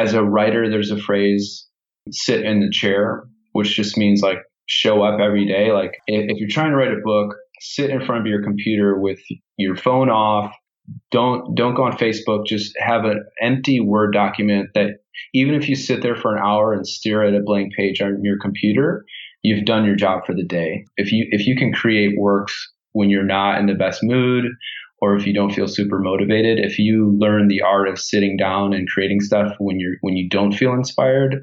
as a writer, there's a phrase, sit in the chair, which just means like show up every day. Like if, if you're trying to write a book, sit in front of your computer with your phone off. Don't don't go on Facebook. Just have an empty Word document that even if you sit there for an hour and stare at a blank page on your computer, you've done your job for the day. If you if you can create works when you're not in the best mood or if you don't feel super motivated, if you learn the art of sitting down and creating stuff when you're when you don't feel inspired,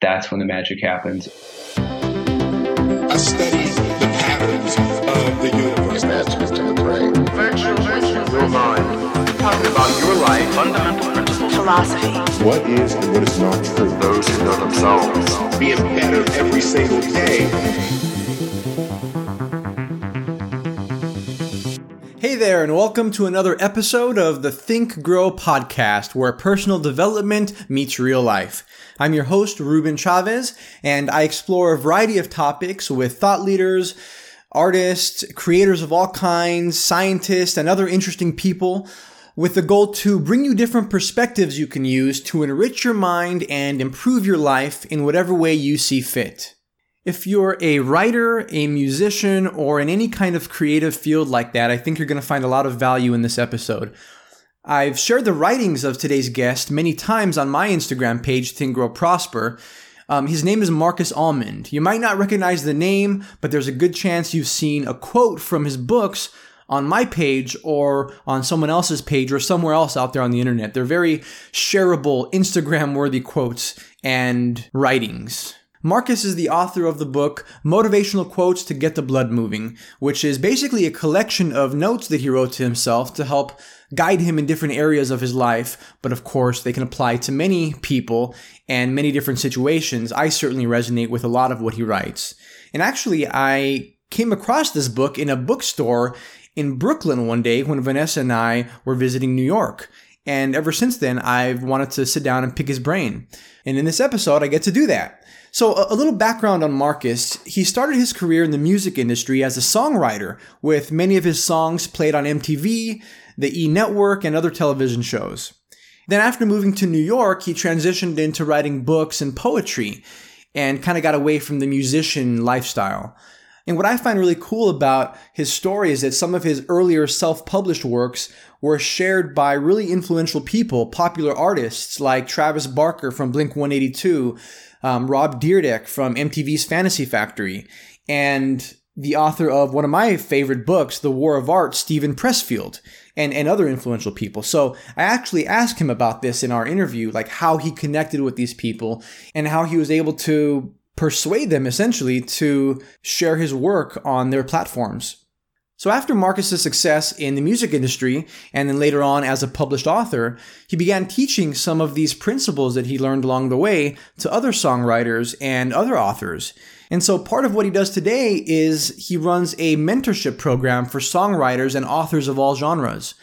that's when the magic happens. I study the patterns of the universe. Masters to the brain. Virtual, virtual, real mind. Talking about your life, fundamental principles, philosophy. What is and what is not true. those who know themselves. Being better every single day. Hey there, and welcome to another episode of the Think Grow podcast, where personal development meets real life. I'm your host, Ruben Chavez, and I explore a variety of topics with thought leaders, artists, creators of all kinds, scientists, and other interesting people with the goal to bring you different perspectives you can use to enrich your mind and improve your life in whatever way you see fit. If you're a writer, a musician, or in any kind of creative field like that, I think you're going to find a lot of value in this episode. I've shared the writings of today's guest many times on my Instagram page, Think Grow Prosper. Um, his name is Markus Almond. You might not recognize the name, but there's a good chance you've seen a quote from his books on my page or on someone else's page or somewhere else out there on the internet. They're very shareable, Instagram worthy quotes and writings. Markus is the author of the book Motivational Quotes to Get the Blood Moving, which is basically a collection of notes that he wrote to himself to help guide him in different areas of his life. But of course, they can apply to many people and many different situations. I certainly resonate with a lot of what he writes. And actually, I came across this book in a bookstore in Brooklyn one day when Vanessa and I were visiting New York. And ever since then, I've wanted to sit down and pick his brain. And in this episode, I get to do that. So, a, little background on Markus. He started his career in the music industry as a songwriter, with many of his songs played on MTV, the E Network, and other television shows. Then, after moving to New York, he transitioned into writing books and poetry and kind of got away from the musician lifestyle. And what I find really cool about his story is that some of his earlier self published works were shared by really influential people, popular artists like Travis Barker from Blink 182, um, Rob Dyrdek from MTV's Fantasy Factory, and the author of one of my favorite books, The War of Art, Steven Pressfield, and, and other influential people. So I actually asked him about this in our interview, like how he connected with these people and how he was able to persuade them essentially to share his work on their platforms. So after Markus's success in the music industry and then later on as a published author, he began teaching some of these principles that he learned along the way to other songwriters and other authors. And so part of what he does today is he runs a mentorship program for songwriters and authors of all genres.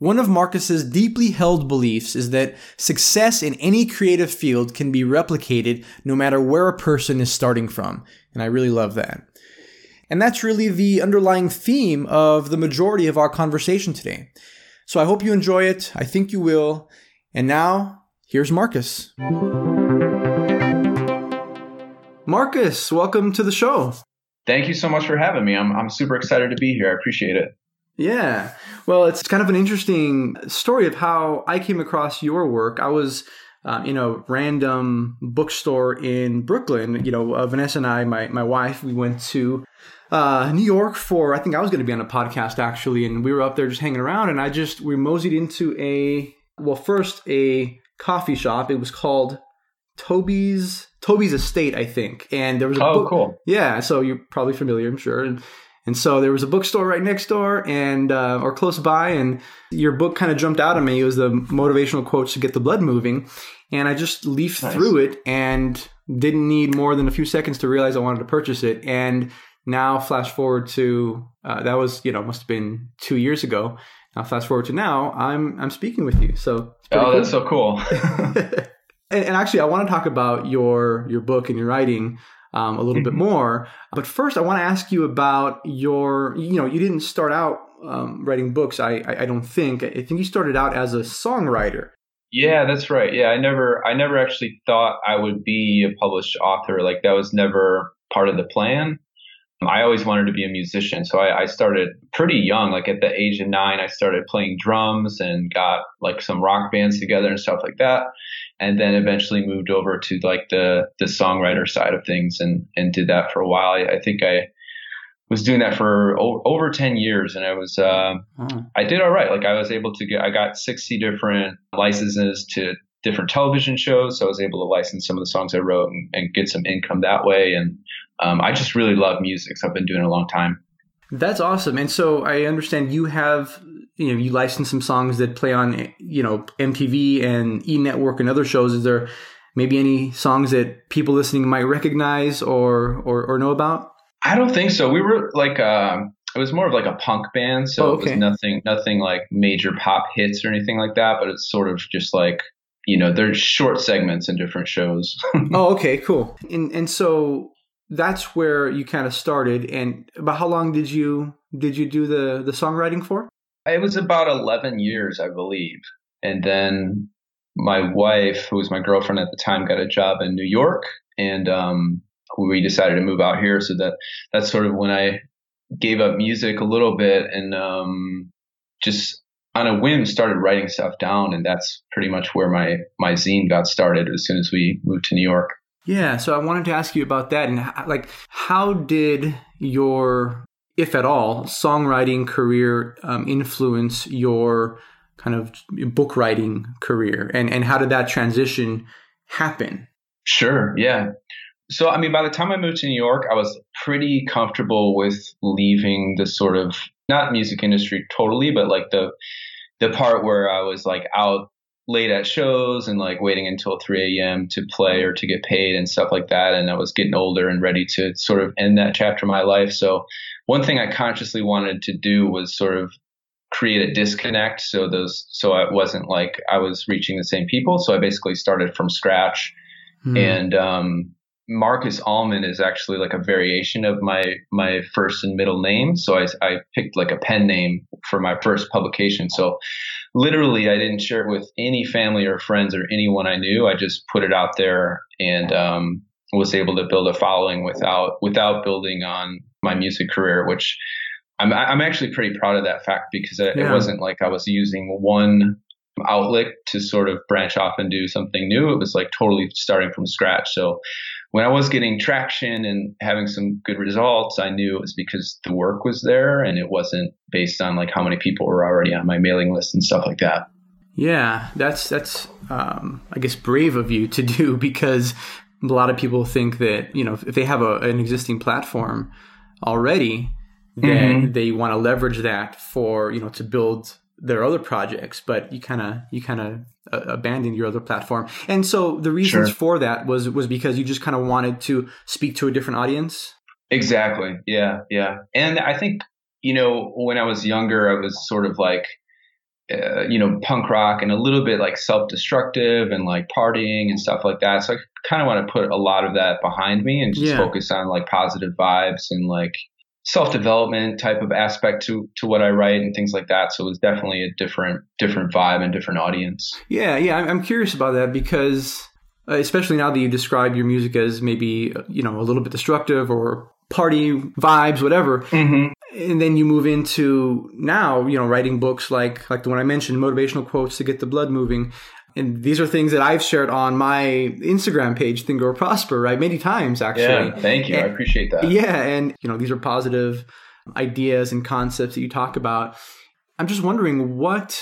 One of Markus's deeply held beliefs is that success in any creative field can be replicated no matter where a person is starting from. And I really love that. And that's really the underlying theme of the majority of our conversation today. So I hope you enjoy it. I think you will. And now, here's Markus. Markus, welcome to the show. Thank you so much for having me. I'm, I'm super excited to be here. I appreciate it. Yeah. Well, it's kind of an interesting story of how I came across your work. I was um, in a random bookstore in Brooklyn. You know, uh, Vanessa and I, my, my wife, we went to uh, New York for, I think I was going to be on a podcast actually, and we were up there just hanging around, and I just, we moseyed into a, well, first a coffee shop. It was called Toby's, Toby's Estate, I think. And there was a Oh, book. cool. Yeah, so you're probably familiar, I'm sure. And, and so there was a bookstore right next door and uh, or close by, and your book kind of jumped out at me. It was the motivational quotes to get the blood moving, and I just leafed Nice. through it and didn't need more than a few seconds to realize I wanted to purchase it. And now, flash forward to uh, that was you know must have been two years ago. Now, fast forward to now, I'm I'm speaking with you. So Oh, cool. that's so cool. and, and actually, I want to talk about your your book and your writing um, a little bit Mhm. more. But first, I want to ask you about your. You know, you didn't start out um, writing books. I, I I don't think. I think you started out as a songwriter. Yeah, that's right. Yeah, I never, I never actually thought I would be a published author. Like that was never part of the plan. I always wanted to be a musician. So I, I, started pretty young, like at the age of nine, I started playing drums and got like some rock bands together and stuff like that. And then eventually moved over to like the, the songwriter side of things and, and did that for a while. I, I think I was doing that for o- over 10 years and I was, uh. I did all right. Like I was able to get, I got 60 different licenses to different television shows. So I was able to license some of the songs I wrote and, and get some income that way. And um, I just really love music. So I've been doing it a long time. That's awesome. And so I understand you have, you know, you license some songs that play on, you know, MTV and E Network and other shows. Is there maybe any songs that people listening might recognize or or, or know about? I don't think so. We were like, um, it was more of like a punk band, so oh, okay. it was nothing, nothing like major pop hits or anything like that. But it's sort of just like you know, there's short segments in different shows. oh, okay, cool. And and so that's where you kind of started. And about how long did you did you do the the songwriting for? It was about eleven years, I believe. And then my wife, who was my girlfriend at the time, got a job in New York, and um, we decided to move out here. So that that's sort of when I gave up music a little bit and um, just on a whim started writing stuff down, and that's pretty much where my my zine got started as soon as we moved to New York. Yeah, so I wanted to ask you about that and like how did your if at all songwriting career um, influence your kind of book writing career and and how did that transition happen? Sure, yeah. So, I mean, by the time I moved to New York, I was pretty comfortable with leaving the sort of not music industry totally, but like the the part where I was like out late at shows and like waiting until 3 a.m. to play or to get paid and stuff like that. And I was getting older and ready to sort of end that chapter of my life. So one thing I consciously wanted to do was sort of create a disconnect. So those, so it wasn't like I was reaching the same people. So I basically started from scratch mm. and, um, Markus Almond is actually like a variation of my my first and middle name. So I, I picked like a pen name for my first publication. So literally, I didn't share it with any family or friends or anyone I knew. I just put it out there and um, was able to build a following without without building on my music career, which I'm I'm actually pretty proud of that fact because it, yeah. it wasn't like I was using one outlet to sort of branch off and do something new. It was like totally starting from scratch. So when I was getting traction and having some good results, I knew it was because the work was there and it wasn't based on like how many people were already on my mailing list and stuff like that. Yeah, that's that's um, I guess brave of you to do because a lot of people think that you know if they have a, an existing platform already, then mm-hmm. they want to leverage that for you know to build their other projects, but you kind of you kind of uh, abandoned your other platform. And so the reasons sure. for that was was because you just kind of wanted to speak to a different audience. Exactly. Yeah. Yeah. And I think you know when I was younger, I was sort of like. Uh, you know, punk rock and a little bit like self-destructive and like partying and stuff like that. So I kind of want to put a lot of that behind me and just yeah. focus on like positive vibes and like self development type of aspect to to what I write and things like that. So it was definitely a different different vibe and different audience. Yeah, yeah, I'm curious about that because uh, especially now that you describe your music as maybe uh, you know a little bit destructive or party vibes, whatever. Mm-hmm. And then you move into now, you know, writing books like like the one I mentioned, motivational quotes to get the blood moving. And these are things that I've shared on my Instagram page, Think Grow Prosper, right? Many times, actually. Yeah, thank you. And, I appreciate that. Yeah. And, you know, these are positive ideas and concepts that you talk about. I'm just wondering what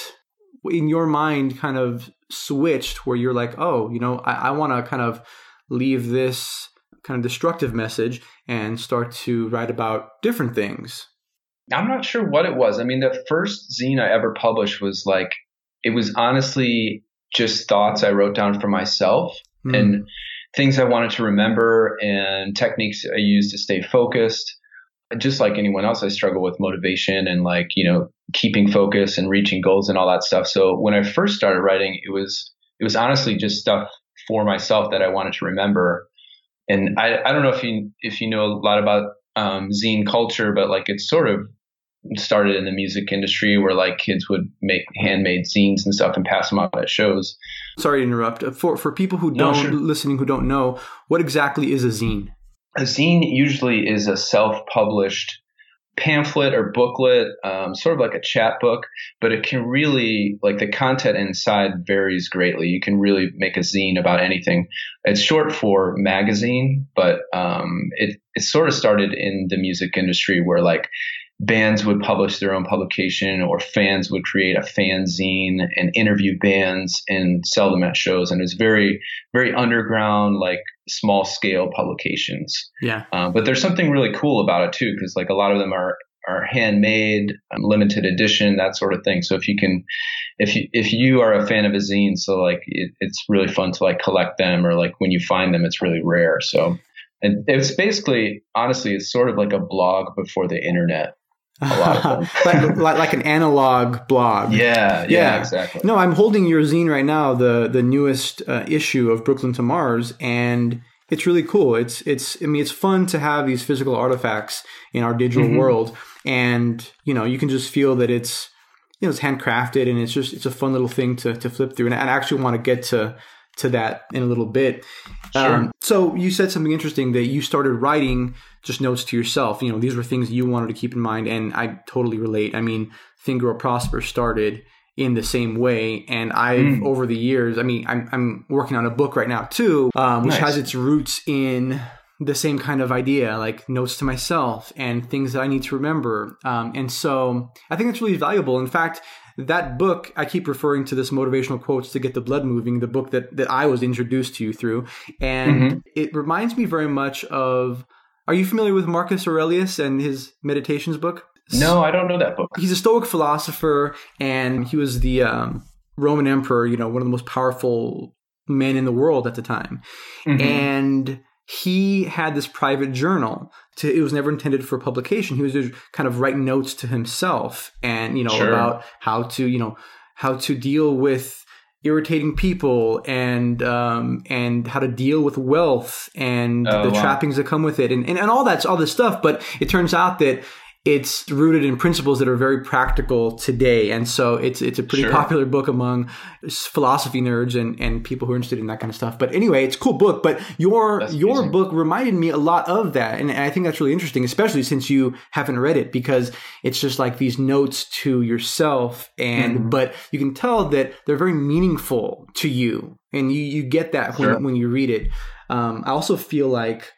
in your mind kind of switched where you're like, oh, you know, I, I want to kind of leave this kind of destructive message and start to write about different things. I'm not sure what it was. I mean, the first zine I ever published was like, it was honestly just thoughts I wrote down for myself mm. and things I wanted to remember and techniques I used to stay focused. Just like anyone else, I struggle with motivation and like, you know, keeping focus and reaching goals and all that stuff. So when I first started writing, it was, it was honestly just stuff for myself that I wanted to remember. And I, I don't know if you, if you know a lot about um, zine culture, but like it's sort of started in the music industry where like kids would make handmade zines and stuff and pass them out at shows. Sorry to interrupt. For for people who don't sure. listening who don't know, what exactly is a zine? A zine usually is a self-published pamphlet or booklet, um, sort of like a chat book, but it can really like the content inside varies greatly. You can really make a zine about anything. It's short for magazine, but um, it it sort of started in the music industry where like bands would publish their own publication or fans would create a fanzine and interview bands and sell them at shows. And it's very very underground like small scale publications. Yeah. uh, but there's something really cool about it too because like a lot of them are are handmade um, limited edition that sort of thing. So if you can if you if you are a fan of a zine so like it, it's really fun to like collect them or like when you find them it's really rare. So and it's basically honestly it's sort of like a blog before the internet a lot of them. like, like like an analog blog. Yeah, yeah, Yeah. exactly. No, I'm holding your zine right now, the the newest uh, issue of Brooklyn to Mars, and it's really cool. It's it's I mean it's fun to have these physical artifacts in our digital Mhm. world, and you know you can just feel that it's you know it's handcrafted and it's just it's a fun little thing to to flip through. And I actually want to get to to that in a little bit. Sure. Um, so you said something interesting that you started writing just notes to yourself. You know, these were things you wanted to keep in mind, and I totally relate. I mean, Think Grow Prosper started in the same way, and I've Mm. over the years. I mean, I'm I'm working on a book right now too, um, which Nice. has its roots in the same kind of idea, like notes to myself and things that I need to remember. Um, and so I think it's really valuable. In fact, that book, I keep referring to this motivational quotes to get the blood moving, the book that, that I was introduced to you through. And it reminds me very much of, are you familiar with Marcus Aurelius and his meditations book? No, I don't know that book. He's a Stoic philosopher and he was the um, Roman emperor, you know, one of the most powerful men in the world at the time Mhm. and he had this private journal to it was never intended for publication he was just kind of writing notes to himself and you know Sure. about how to you know how to deal with irritating people and um and how to deal with wealth and Oh, the wow. trappings that come with it and, and and all that's all this stuff but it turns out that it's rooted in principles that are very practical today and so it's it's a pretty Sure. popular book among philosophy nerds and and people who are interested in that kind of stuff but anyway it's a cool book but your That's your amazing. book reminded me a lot of that and, and i think that's really interesting especially since you haven't read it because it's just like these notes to yourself and Mhm. but you can tell that they're very meaningful to you and you you get that Sure. when, when you read it um, i also feel like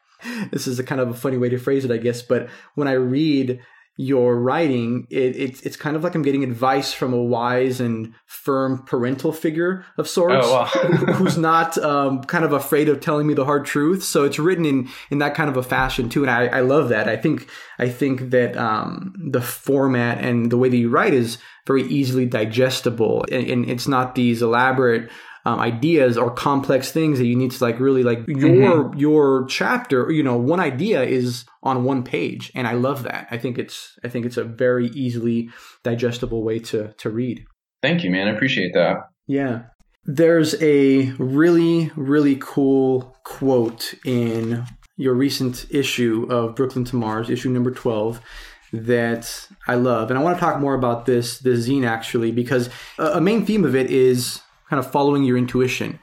this is a kind of a funny way to phrase it i guess but when i read your writing, it, it's it's kind of like I'm getting advice from a wise and firm parental figure of sorts, Oh, wow. who's not um, kind of afraid of telling me the hard truth. So it's written in in that kind of a fashion too, and I, I love that. I think I think that um, the format and the way that you write is very easily digestible, and, and it's not these elaborate um, ideas or complex things that you need to like really like your your chapter you know one idea is on one page and i love that i think it's i think it's a very easily digestible way to to read Thank you, man. I appreciate that. yeah there's a really really cool quote in your recent issue of brooklyn to mars issue number 12 that I love. And I want to talk more about this this zine actually because a, a main theme of it is kind of following your intuition.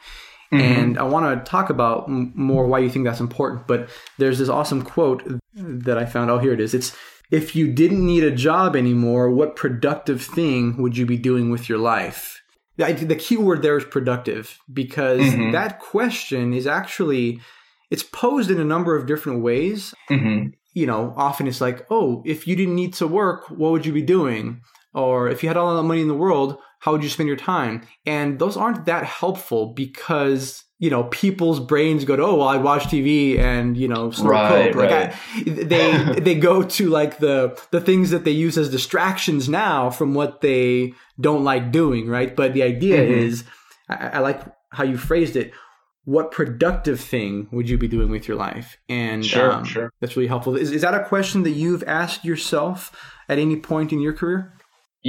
And I want to talk about more why you think that's important. But there's this awesome quote that I found. Oh, here it is. It's if you didn't need a job anymore, what productive thing would you be doing with your life? The, key word there is productive because Mhm. that question is actually it's posed in a number of different ways hmm you know, often it's like, oh, if you didn't need to work, what would you be doing? Or if you had all the money in the world, how would you spend your time? And those aren't that helpful because, you know, people's brains go to, oh, well, I watch TV and, you know, snort Right, coke. Like right. I, they, they go to like the, the things that they use as distractions now from what they don't like doing, right? But the idea Mhm. is, I, I like how you phrased it. What productive thing would you be doing with your life? And Sure, um, sure. that's really helpful. Is, is that a question that you've asked yourself at any point in your career?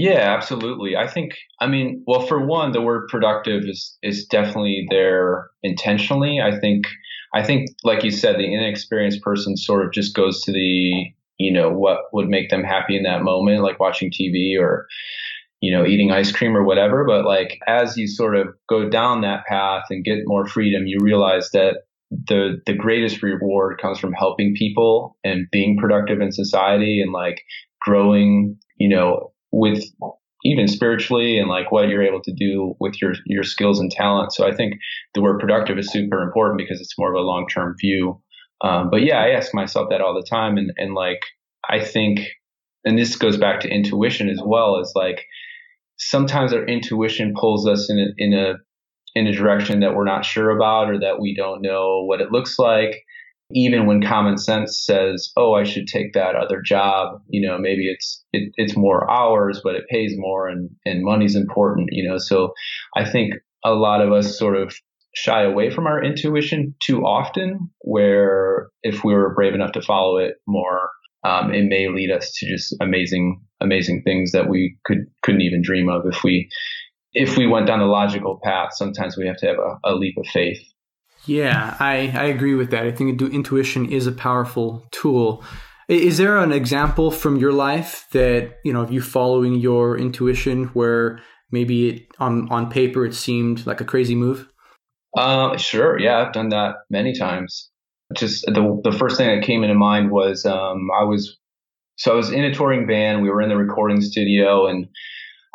Yeah, absolutely. I think, I mean, well, for one, the word productive is is definitely there intentionally. I think, I think, like you said, the inexperienced person sort of just goes to the you know, what would make them happy in that moment, like watching TV or, you know, eating ice cream or whatever. But like as you sort of go down that path and get more freedom, you realize that the the greatest reward comes from helping people and being productive in society and like growing, you know, with even spiritually and like what you're able to do with your your skills and talent. So I think the word productive is super important because it's more of a long term view. Um, but yeah, I ask myself that all the time, and and like I think, and this goes back to intuition as well. Is like sometimes our intuition pulls us in a, in a in a direction that we're not sure about or that we don't know what it looks like even when common sense says, "Oh, I should take that other job," you know, maybe it's it, it's more hours, but it pays more, and and money's important, you know. So I think a lot of us sort of shy away from our intuition too often. Where if we were brave enough to follow it more, um, it may lead us to just amazing amazing things that we could couldn't even dream of if we if we went down the logical path. Sometimes we have to have a, a leap of faith. Yeah, I, I agree with that. I think intuition is a powerful tool. Is there an example from your life that, you know, of you following your intuition where maybe it, on, on paper it seemed like a crazy move? Uh, sure. Yeah, I've done that many times. Just the, the first thing that came into mind was um, I was, so I was in a touring band. We were in the recording studio and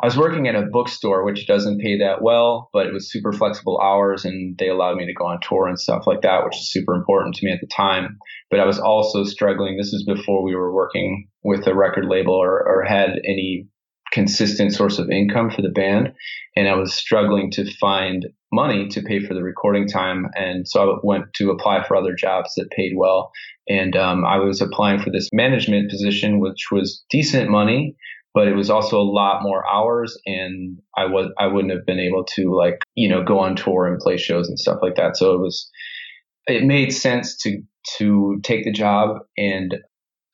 I was working at a bookstore, which doesn't pay that well, but it was super flexible hours and they allowed me to go on tour and stuff like that, which is super important to me at the time. But I was also struggling. This was before we were working with a record label or, or had any consistent source of income for the band. And I was struggling to find money to pay for the recording time. And so I went to apply for other jobs that paid well. And um, I was applying for this management position, which was decent money, but it was also a lot more hours and I was I wouldn't have been able to like, you know, go on tour and play shows and stuff like that. So it was it made sense to to take the job and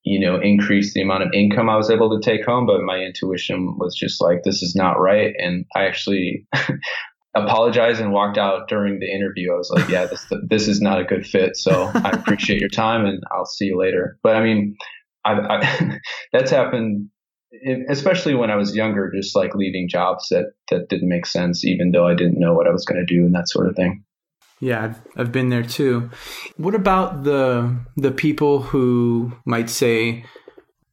you know increase the amount of income I was able to take home, but my intuition was just like this is not right and I actually apologized and walked out during the interview. I was like, yeah, this this is not a good fit. So I appreciate your time and I'll see you later. But I mean, I, I, that's happened especially when I was younger, just like leaving jobs that, that didn't make sense, even though I didn't know what I was going to do and that sort of thing. Yeah, I've, I've been there too. What about the the people who might say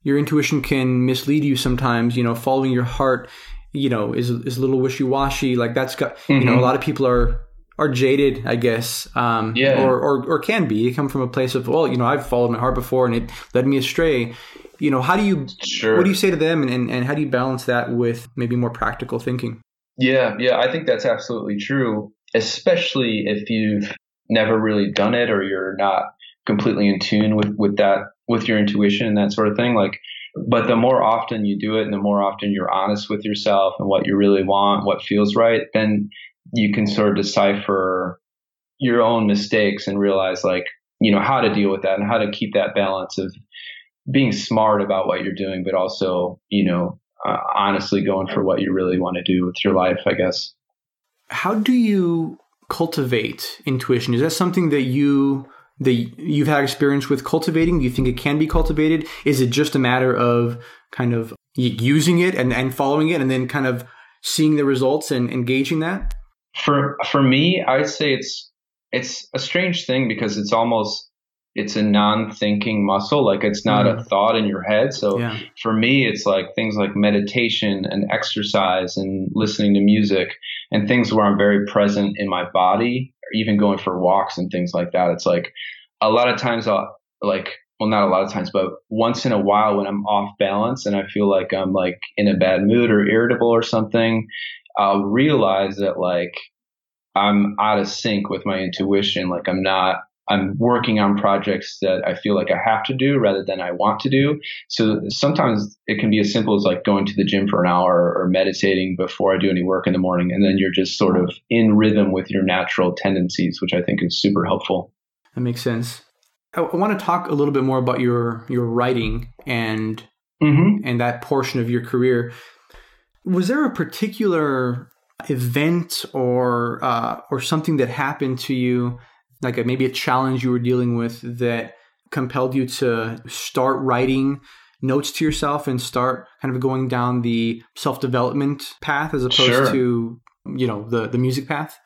your intuition can mislead you sometimes? You know, following your heart, you know, is is a little wishy washy. Like that's got mm-hmm. you know, a mm-hmm. lot of people are are jaded, I guess. Um, yeah. Or, or or can be. You come from a place of well, you know, I've followed my heart before and it led me astray you know, how do you, sure. what do you say to them and, and, and how do you balance that with maybe more practical thinking? Yeah, yeah, I think that's absolutely true, especially if you've never really done it or you're not completely in tune with, with that, with your intuition and that sort of thing. Like, but the more often you do it and the more often you're honest with yourself and what you really want, what feels right, then you can sort of decipher your own mistakes and realize like, you know, how to deal with that and how to keep that balance of being smart about what you're doing, but also, you know, uh, honestly going for what you really want to do with your life, I guess. How do you cultivate intuition? Is that something that you that you've had experience with cultivating? Do you think it can be cultivated? Is it just a matter of kind of using it and, and following it and then kind of seeing the results and engaging that? For for me, I'd say it's it's a strange thing because it's almost it's a non-thinking muscle like it's not mm. a thought in your head so yeah. for me it's like things like meditation and exercise and listening to music and things where i'm very present in my body or even going for walks and things like that it's like a lot of times i'll like well not a lot of times but once in a while when i'm off balance and i feel like i'm like in a bad mood or irritable or something i'll realize that like i'm out of sync with my intuition like i'm not I'm working on projects that I feel like I have to do rather than I want to do. So sometimes it can be as simple as like going to the gym for an hour or meditating before I do any work in the morning. And then you're just sort of in rhythm with your natural tendencies, which I think is super helpful. That makes sense. I, want to talk a little bit more about your, your writing and, mm-hmm. and that portion of your career. Was there a particular event or, uh, or something that happened to you like a, maybe a challenge you were dealing with that compelled you to start writing notes to yourself and start kind of going down the self development path as opposed Sure. to you know the the music path?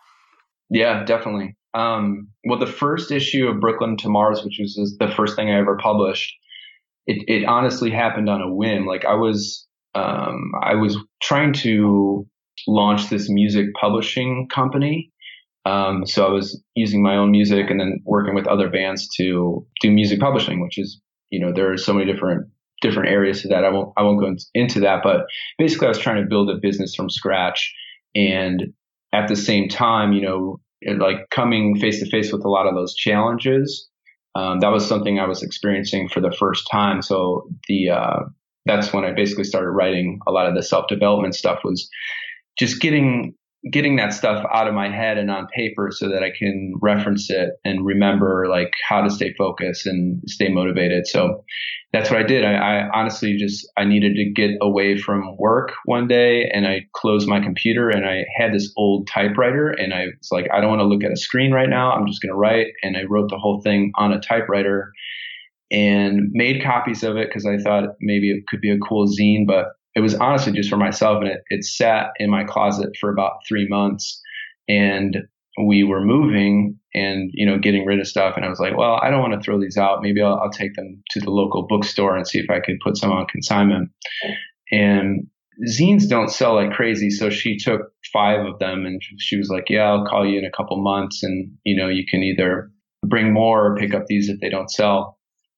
Yeah, definitely. Um, well, the first issue of Brooklyn to Mars, which was the first thing I ever published, it, it honestly happened on a whim. Like I was, um, I was trying to launch this music publishing company. Um, so I was using my own music and then working with other bands to do music publishing, which is, you know, there are so many different different areas to that. I won't I won't go into that, but basically I was trying to build a business from scratch and at the same time, you know, like coming face to face with a lot of those challenges, um, that was something I was experiencing for the first time. So the uh, that's when I basically started writing a lot of the self development stuff. Was just getting getting that stuff out of my head and on paper so that I can reference it and remember like how to stay focused and stay motivated. So that's what I did. I, I honestly just I needed to get away from work one day and I closed my computer and I had this old typewriter and I was like, I don't want to look at a screen right now. I'm just going to write. And I wrote the whole thing on a typewriter and made copies of it because I thought maybe it could be a cool zine, but it was honestly just for myself and it, it sat in my closet for about three months. And we were moving and you know getting rid of stuff and i was like well i don't want to throw these out. Maybe I'll, I'll take them to the local bookstore and see if i could put some on consignment. And zines don't sell like crazy so she took five of them and she was like yeah i'll call you in a couple months and you know you can either bring more or pick up these if they don't sell.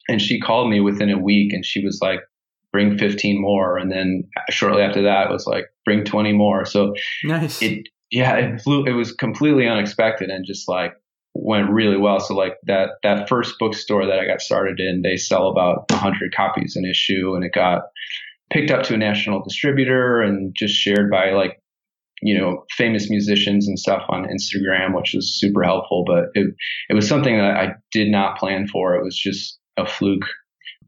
And she called me within a week and she was like bring 15 more. And then shortly after that it was like bring 20 more. So Nice. it yeah it flew it was completely unexpected and just like went really well. So like that that first bookstore that i got started in they sell about 100 copies an issue and it got picked up to a national distributor and just shared by like you know famous musicians and stuff on instagram which was super helpful. But it it was something that i did not plan for. It was just a fluke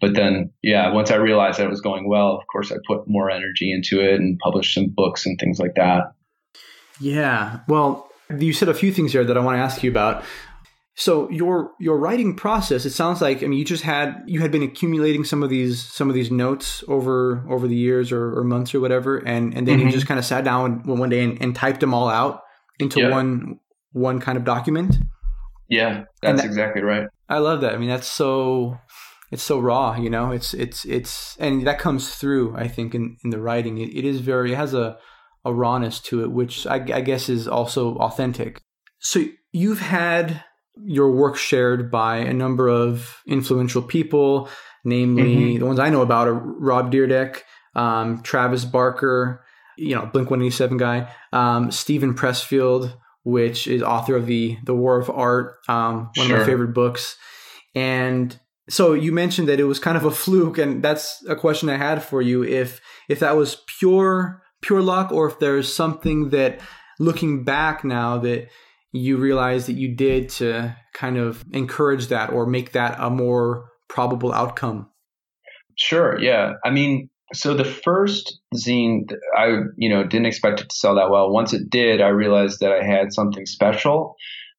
but then yeah once i realized that it was going well of course i put more energy into it and published some books and things like that Yeah. Well, you said a few things there that I want to ask you about. So your your writing process, it sounds like I mean you just had you had been accumulating some of these some of these notes over over the years or, or months or whatever, and and then you Mhm. just kind of sat down one one day and, and typed them all out into Yeah. one one kind of document. yeah that's that- exactly right I love that. I mean that's so it's so raw, you know. It's it's it's and that comes through I think in in the writing. It, it is very it has a a rawness to it, which I, I guess is also authentic. So you've had your work shared by a number of influential people, namely the ones I know about are Rob Dyrdek, um, Travis Barker, you know, Blink One Eighty Seven guy, um, Steven Pressfield, which is author of the the War of Art, um, one of my favorite books, and so you mentioned that it was kind of a fluke, and that's a question I had for you. If if that was pure pure luck, or if there's something that looking back now that you realize that you did to kind of encourage that or make that a more probable outcome. Sure. Yeah. I mean, so the first zine, I, you know, didn't expect it to sell that well. Once it did, I realized that I had something special.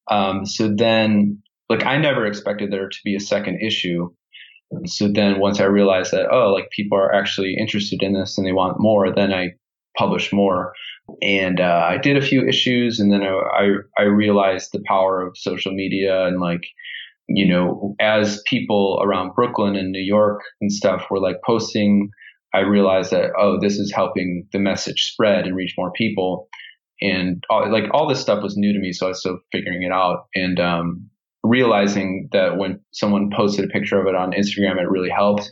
Um, so then, like, I never expected there to be a second issue. So then once I realized that, oh, like people are actually interested in this and they want more, then I published more. And, uh, I did a few issues and then I, I, I realized the power of social media and like, you know, as people around Brooklyn and New York and stuff were like posting, I realized that, oh, this is helping the message spread and reach more people. And all, like all this stuff was new to me. So I was still figuring it out and, um, realizing that when someone posted a picture of it on Instagram, it really helped.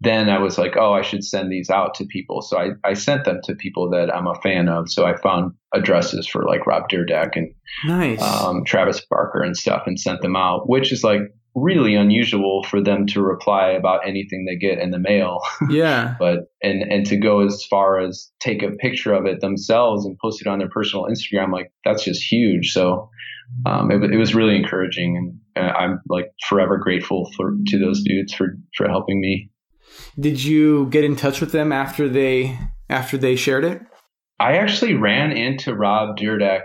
Then I was like, oh, I should send these out to people. So I, I sent them to people that I'm a fan of. So I found addresses for like Rob Dyrdek and Nice. um, Travis Barker and stuff and sent them out, which is like really unusual for them to reply about anything they get in the mail. yeah. but and and to go as far as take a picture of it themselves and post it on their personal Instagram, like that's just huge. So um, it, it was really encouraging, and uh, I'm like forever grateful for to those dudes for for helping me. Did you get in touch with them after they after they shared it? I actually ran into Rob Dyrdek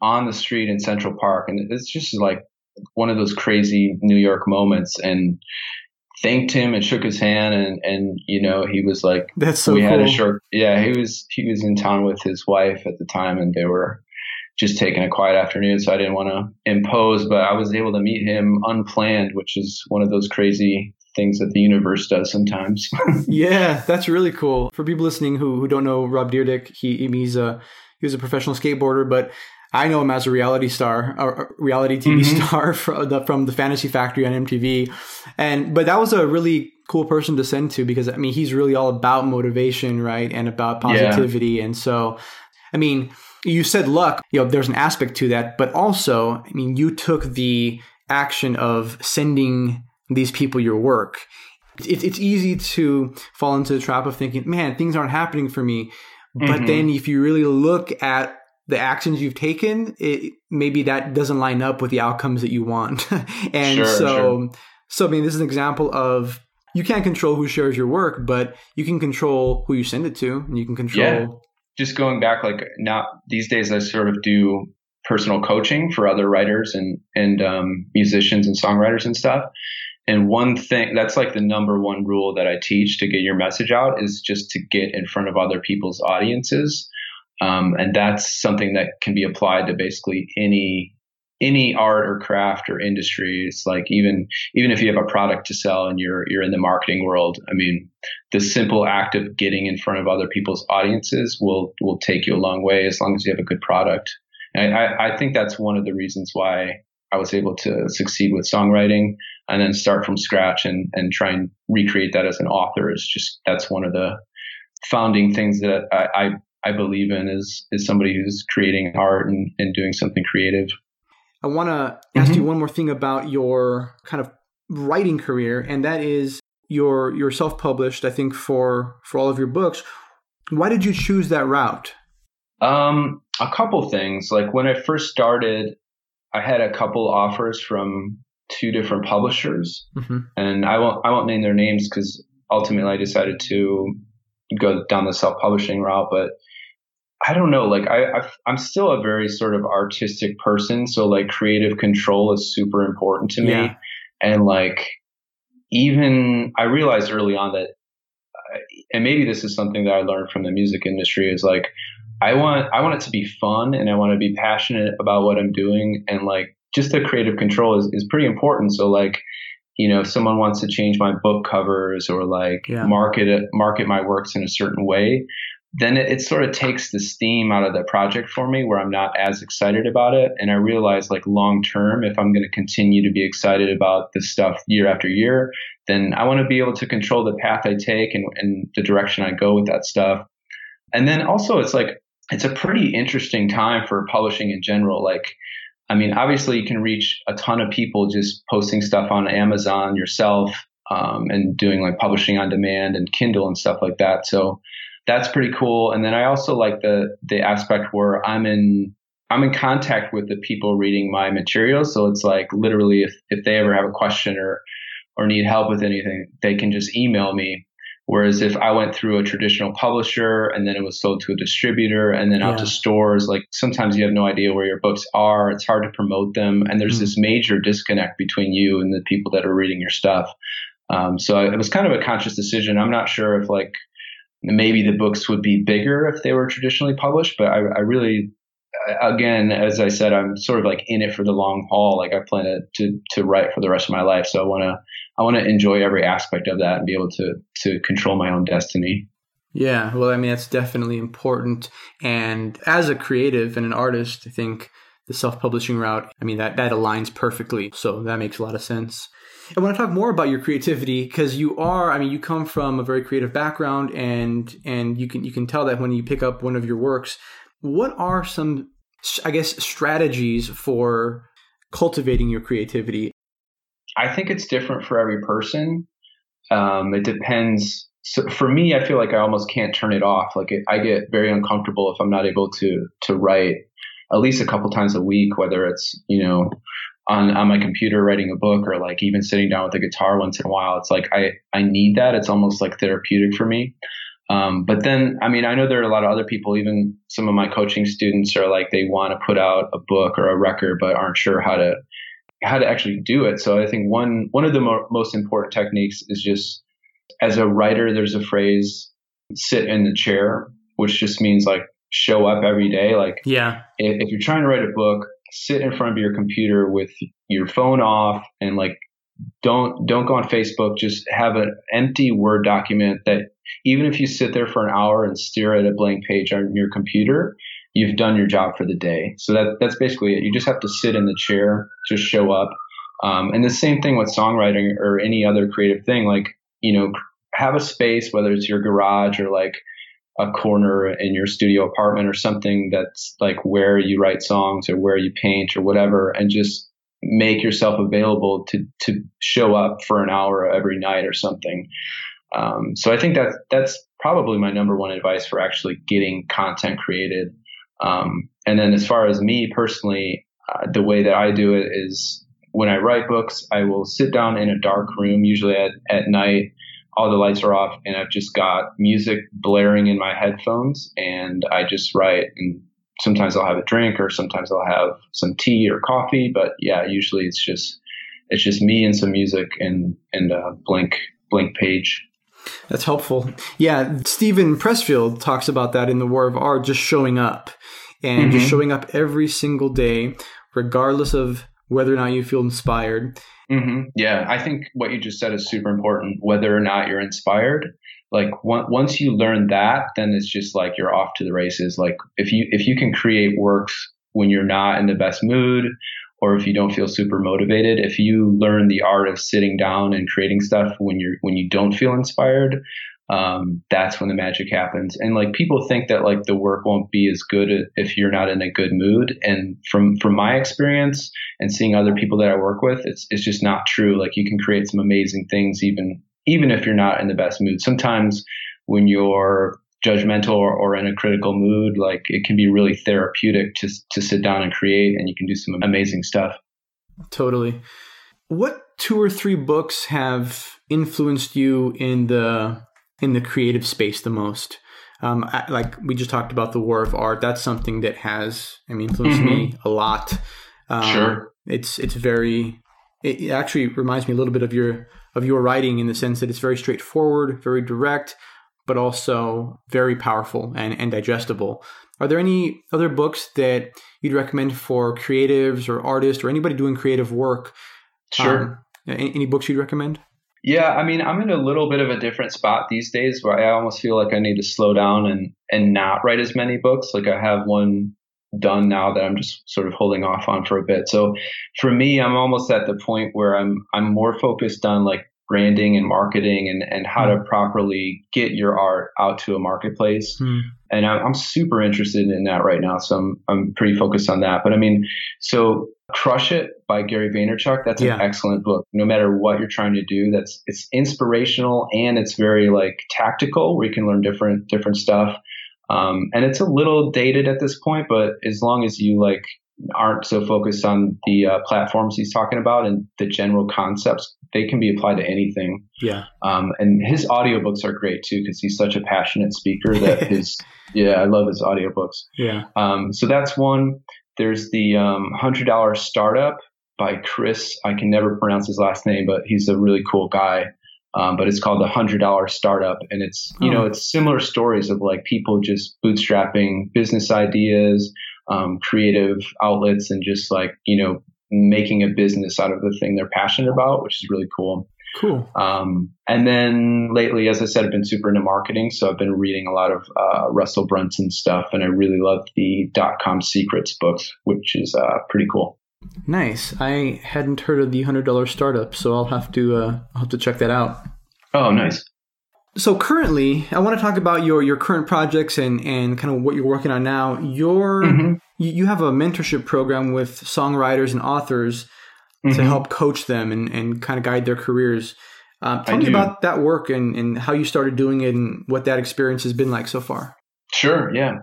on the street in Central Park, and it's just like one of those crazy New York moments and thanked him and shook his hand and and you know he was like That's so we cool. had a short yeah he was he was in town with his wife at the time and they were just taking a quiet afternoon so I didn't want to impose but I was able to meet him unplanned which is one of those crazy things that the universe does sometimes Yeah, that's really cool. For people listening who who don't know Rob Dyrdek, he he's a he was a professional skateboarder, but I know him as a reality star, a reality TV Mhm. star from the, from the Fantasy Factory on MTV, and but that was a really cool person to send to because I mean he's really all about motivation, right, and about Yeah. positivity, and so I mean you said luck, you know, there's an aspect to that, but also I mean you took the action of sending these people your work it, it's easy to fall into the trap of thinking, man, things aren't happening for me. But Mhm. then if you really look at the actions you've taken, it, maybe that doesn't line up with the outcomes that you want. and Sure, so, sure. so I mean, this is an example of you can't control who shares your work, but you can control who you send it to, and you can control. Yeah. Just going back like now these days i sort of do personal coaching for other writers and and um, musicians and songwriters and stuff. And one thing that's like the number one rule that i teach to get your message out is just to get in front of other people's audiences. Um, and that's something that can be applied to basically any any art or craft or industry it's like even even if you have a product to sell and you're you're in the marketing world i mean the simple act of getting in front of other people's audiences will will take you a long way as long as you have a good product. And I, I think that's one of the reasons why I was able to succeed with songwriting and then start from scratch and, and try and recreate that as an author is just that's one of the founding things that I, I, I believe in is is somebody who's creating art and, and doing something creative. I want to ask Mhm. you one more thing about your kind of writing career, and that is you're you're self published. I think for for all of your books. Why did you choose that route? Um, a couple things. Like when I first started, I had a couple offers from two different publishers, Mm-hmm. and I won't I won't name their names because ultimately I decided to go down the self publishing route. But I don't know. Like I I've, I'm still a very sort of artistic person, so like creative control is super important to me, Yeah. and like even I realized early on that, uh, and maybe this is something that I learned from the music industry is like I want I want it to be fun and I want to be passionate about what I'm doing and like just the creative control is, is pretty important. So like, you know, if someone wants to change my book covers or like Yeah. market it, market my works in a certain way, then it, it sort of takes the steam out of the project for me where I'm not as excited about it. And I realize like long term, if I'm going to continue to be excited about this stuff year after year, then I want to be able to control the path I take and, and the direction I go with that stuff. And then also it's like, it's a pretty interesting time for publishing in general. Like, I mean, obviously you can reach a ton of people just posting stuff on Amazon yourself, um, and doing like publishing on demand and Kindle and stuff like that. So that's pretty cool. And then I also like the, the aspect where I'm in, I'm in contact with the people reading my materials. So it's like literally if, if they ever have a question or, or need help with anything, they can just email me. Whereas if I went through a traditional publisher and then it was sold to a distributor and then out to stores, like sometimes you have no idea where your books are. It's hard to promote them. And there's Mm. this major disconnect between you and the people that are reading your stuff. Um, so it was kind of a conscious decision. I'm not sure if like maybe the books would be bigger if they were traditionally published, but I, I really, again, as I said, I'm sort of like in it for the long haul. Like I plan to, to, to write for the rest of my life. So I want to, I want to enjoy every aspect of that and be able to, to control my own destiny. Yeah, well, I mean, that's definitely important. And as a creative and an artist, I think the self-publishing route, I mean, that, that aligns perfectly. So that makes a lot of sense. I want to talk more about your creativity because you are, I mean, you come from a very creative background and, and you can, you can tell that when you pick up one of your works. What are some, I guess, strategies for cultivating your creativity? I think it's different for every person. Um, it depends. So for me, I feel like I almost can't turn it off. Like it, I get very uncomfortable if I'm not able to to write at least a couple times a week, whether it's you know on on my computer writing a book or like even sitting down with a guitar once in a while. It's like I I need that. It's almost like therapeutic for me. Um, but then, I mean, I know there are a lot of other people, even some of my coaching students are like, they want to put out a book or a record, but aren't sure how to how to actually do it. So I think one one of the mo- most important techniques is just as a writer, there's a phrase sit in the chair, which just means like show up every day. Like Yeah. if, if you're trying to write a book, sit in front of your computer with your phone off and like don't don't go on Facebook. Just have an empty Word document that even if you sit there for an hour and stare at a blank page on your computer, you've done your job for the day. So that that's basically it. You just have to sit in the chair, just show up. Um, and the same thing with songwriting or any other creative thing. Like you know, have a space, whether it's your garage or like a corner in your studio apartment or something that's like where you write songs or where you paint or whatever, and just make yourself available to to show up for an hour every night or something. Um, so I think that that's probably my number one advice for actually getting content created. Um, and then as far as me personally, uh, the way that I do it is when I write books, I will sit down in a dark room, usually at, at night. All the lights are off, and I've just got music blaring in my headphones, and I just write. And sometimes I'll have a drink, or sometimes I'll have some tea or coffee. But yeah, usually it's just it's just me and some music and and a blank blank page. That's helpful. Yeah, Steven Pressfield talks about that in The War of Art, just showing up and just Mhm. showing up every single day, regardless of whether or not you feel inspired. hmm Yeah, I think what you just said is super important. Whether or not you're inspired, like on- once you learn that, then it's just like you're off to the races. Like if you if you can create works when you're not in the best mood, or if you don't feel super motivated, if you learn the art of sitting down and creating stuff when you're when you don't feel inspired, um, that's when the magic happens. And like people think that like the work won't be as good if you're not in a good mood. And from from my experience and seeing other people that I work with, it's it's just not true. Like you can create some amazing things even even if you're not in the best mood. Sometimes when you're judgmental or, or in a critical mood, like it can be really therapeutic to to sit down and create, and you can do some amazing stuff. Totally. What two or three books have influenced you in the in the creative space the most? Um, I, like we just talked about the War of Art. That's something that has I mean, influenced me a lot. Um, Sure. It's it's very. It it actually reminds me a little bit of your of your writing in the sense that it's very straightforward, very direct, but also very powerful and, and digestible. Are there any other books that you'd recommend for creatives or artists or anybody doing creative work? Sure. Um, any, any books you'd recommend? Yeah, I mean, I'm in a little bit of a different spot these days where I almost feel like I need to slow down and and not write as many books. Like I have one done now that I'm just sort of holding off on for a bit. So for me, I'm almost at the point where I'm I'm more focused on like branding and marketing and and how to properly get your art out to a marketplace. And I'm, I'm super interested in that right now. So I'm I'm pretty focused on that. But I mean, so Crush It by Gary Vaynerchuk. That's an Yeah. excellent book. No matter what you're trying to do, that's it's inspirational and it's very like tactical, where you can learn different different stuff. Um, and it's a little dated at this point, but as long as you like aren't so focused on the uh, platforms he's talking about and the general concepts, they can be applied to anything. Yeah. Um, and his audiobooks are great too because he's such a passionate speaker that his yeah, I love his audiobooks. Yeah. Um, so that's one. There's the um, hundred dollar startup by Chris. I can never pronounce his last name, but he's a really cool guy. Um, but it's called the hundred dollar startup, and it's you know Oh. it's similar stories of like people just bootstrapping business ideas, um, creative outlets, and just like you know making a business out of the thing they're passionate about, which is really cool. Cool. Um, and then lately, as I said, I've been super into marketing. So I've been reading a lot of uh, Russell Brunson stuff, and I really love the dot com secrets books, which is uh, pretty cool. Nice. I hadn't heard of the hundred dollar startup, so I'll have to uh, I'll have to check that out. Oh, nice. So currently, I want to talk about your your current projects and and kind of what you're working on now. Your Mhm. you, you have a mentorship program with songwriters and authors to Mhm. help coach them and and kind of guide their careers. Uh, tell I me do. about that work and and how you started doing it and what that experience has been like so far. Sure, yeah.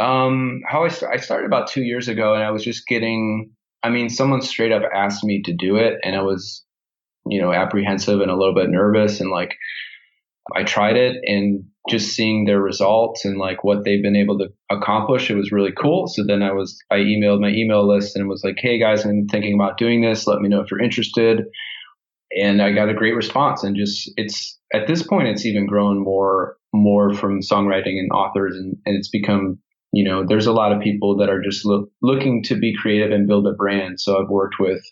Um, how I, st- I started about two years ago, and I was just getting. I mean, someone straight up asked me to do it, and I was, you know, apprehensive and a little bit nervous, and like, I tried it, and just seeing their results and like what they've been able to accomplish, it was really cool. So then I was, I emailed my email list and was like, Hey guys, I'm thinking about doing this. Let me know if you're interested. And I got a great response and just, it's at this point, it's even grown more, more from songwriting and authors and, and it's become, you know, there's a lot of people that are just look, looking to be creative and build a brand. So I've worked with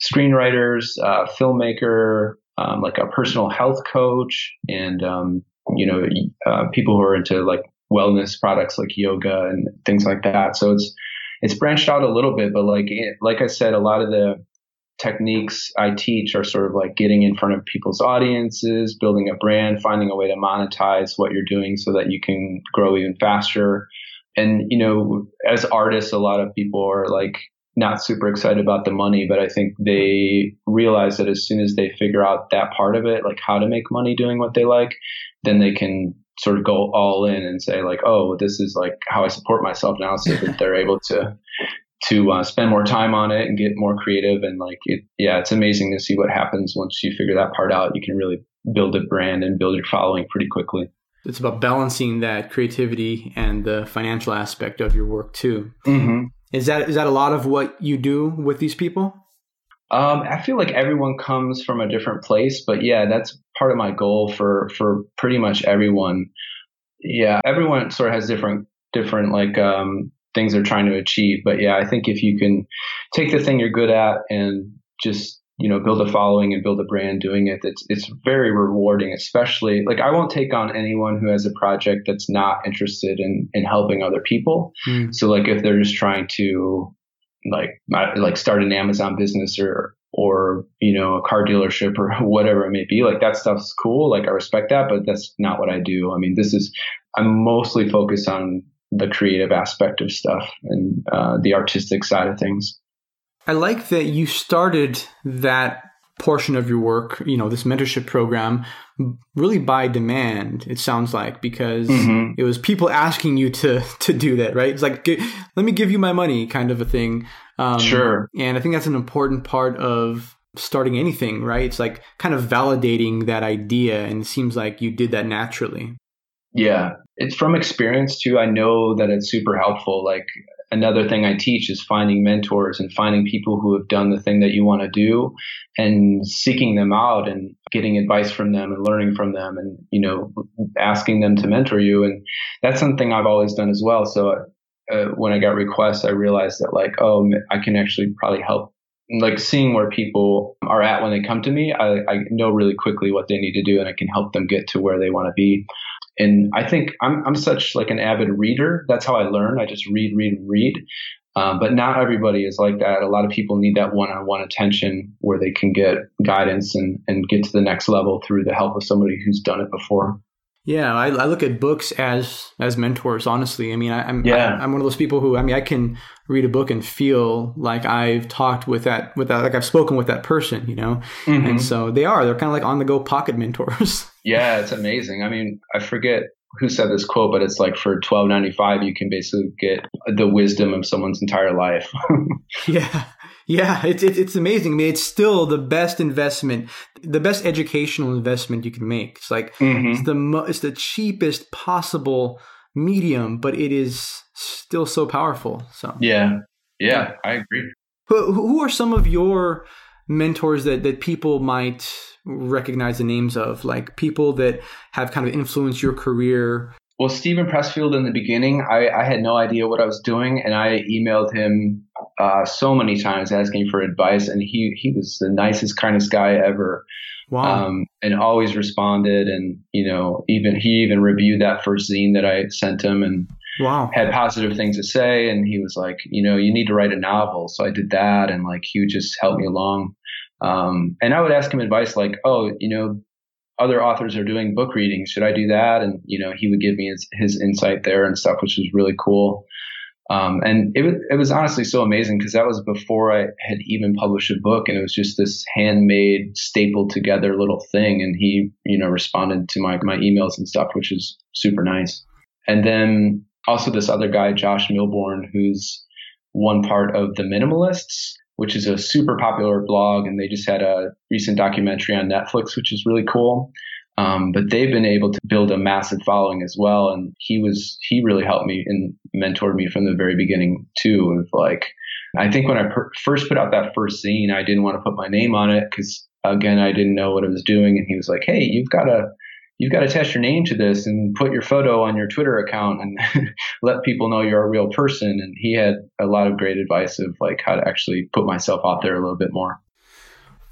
screenwriters, uh, filmmaker, um, like a personal health coach and, um, you know, uh, people who are into like wellness products like yoga and things like that. So it's, it's branched out a little bit, but like, like I said, a lot of the techniques I teach are sort of like getting in front of people's audiences, building a brand, finding a way to monetize what you're doing so that you can grow even faster. And, you know, as artists, a lot of people are like, not super excited about the money, but I think they realize that as soon as they figure out that part of it, like how to make money doing what they like, then they can sort of go all in and say like, oh, this is like how I support myself now, so that they're able to to uh, spend more time on it and get more creative and like it. Yeah, it's amazing to see what happens once you figure that part out. You can really build a brand and build your following pretty quickly. It's about balancing that creativity and the financial aspect of your work too. Mm-hmm. Is that is that a lot of what you do with these people? Um, I feel like everyone comes from a different place, but yeah, that's part of my goal for for pretty much everyone. Yeah, everyone sort of has different different like um, things they're trying to achieve, but yeah, I think if you can take the thing you're good at and just you know build a following and build a brand doing it it's it's very rewarding especially like i won't take on anyone who has a project that's not interested in in helping other people. Mm. so like if they're just trying to like like start an amazon business or or you know a car dealership or whatever it may be like that stuff's cool like i respect that but that's not what i do. I mean this is i'm mostly focused on the creative aspect of stuff and uh, the artistic side of things I like that you started that portion of your work, you know, this mentorship program really by demand, it sounds like, because mm-hmm. it was people asking you to to do that, right? It's like, let me give you my money kind of a thing. Um, sure. And I think that's an important part of starting anything, right? It's like kind of validating that idea. And it seems like you did that naturally. Yeah. It's from experience too. I know that it's super helpful. Like another thing I teach is finding mentors and finding people who have done the thing that you want to do and seeking them out and getting advice from them and learning from them and, you know, asking them to mentor you. And that's something I've always done as well. So uh, when I got requests, I realized that like, oh, I can actually probably help. Like seeing where people are at when they come to me, I, I know really quickly what they need to do and I can help them get to where they want to be. And I think I'm, I'm such like an avid reader. That's how I learn. I just read, read, read. Um, but not everybody is like that. A lot of people need that one-on-one attention where they can get guidance and, and get to the next level through the help of somebody who's done it before. Yeah, I, I, look at books as as mentors. Honestly, I mean, I, am yeah. I, am one of those people who I mean, I can read a book and feel like I've talked with that with that, like I've spoken with that person, you know. Mm-hmm. And so they are. They're kind of like on the go pocket mentors. yeah, it's amazing. I mean, I forget who said this quote, but it's like for twelve ninety five, you can basically get the wisdom of someone's entire life. yeah, yeah, it's, it's, it's amazing. I mean, it's still the best investment, the best educational investment you can make. It's like mm-hmm. it's the mo- it's the cheapest possible medium, but it is still so powerful. So yeah, yeah, I agree. Who, who are some of your mentors that that people might recognize the names of, like people that have kind of influenced your career well, Steven Pressfield in the beginning, I, I, had no idea what I was doing, and I emailed him uh, so many times asking for advice, and he he was the nicest, kindest guy ever. Wow. Um, and always responded, and you know, even he even reviewed that first zine that I sent him, and wow, had positive things to say. And he was like, you know, you need to write a novel. So I did that, and like he would just help me along. Um, and I would ask him advice like, oh, you know, other authors are doing book readings. Should I do that? And you know, he would give me his, his insight there and stuff, which was really cool. Um, and it was it was honestly so amazing because that was before I had even published a book, and it was just this handmade, stapled together little thing. And he, you know, responded to my my emails and stuff, which is super nice. And then also this other guy, Josh Millburn, who's one part of the Minimalists which is a super popular blog, and they just had a recent documentary on Netflix, which is really cool. Um, but they've been able to build a massive following as well. And he was, he really helped me and mentored me from the very beginning too. Of like, I think when I per- first put out that first zine, I didn't want to put my name on it because again, I didn't know what I was doing. And he was like, Hey, you've got to, you've got to attach your name to this and put your photo on your Twitter account and let people know you're a real person. And he had a lot of great advice of like how to actually put myself out there a little bit more.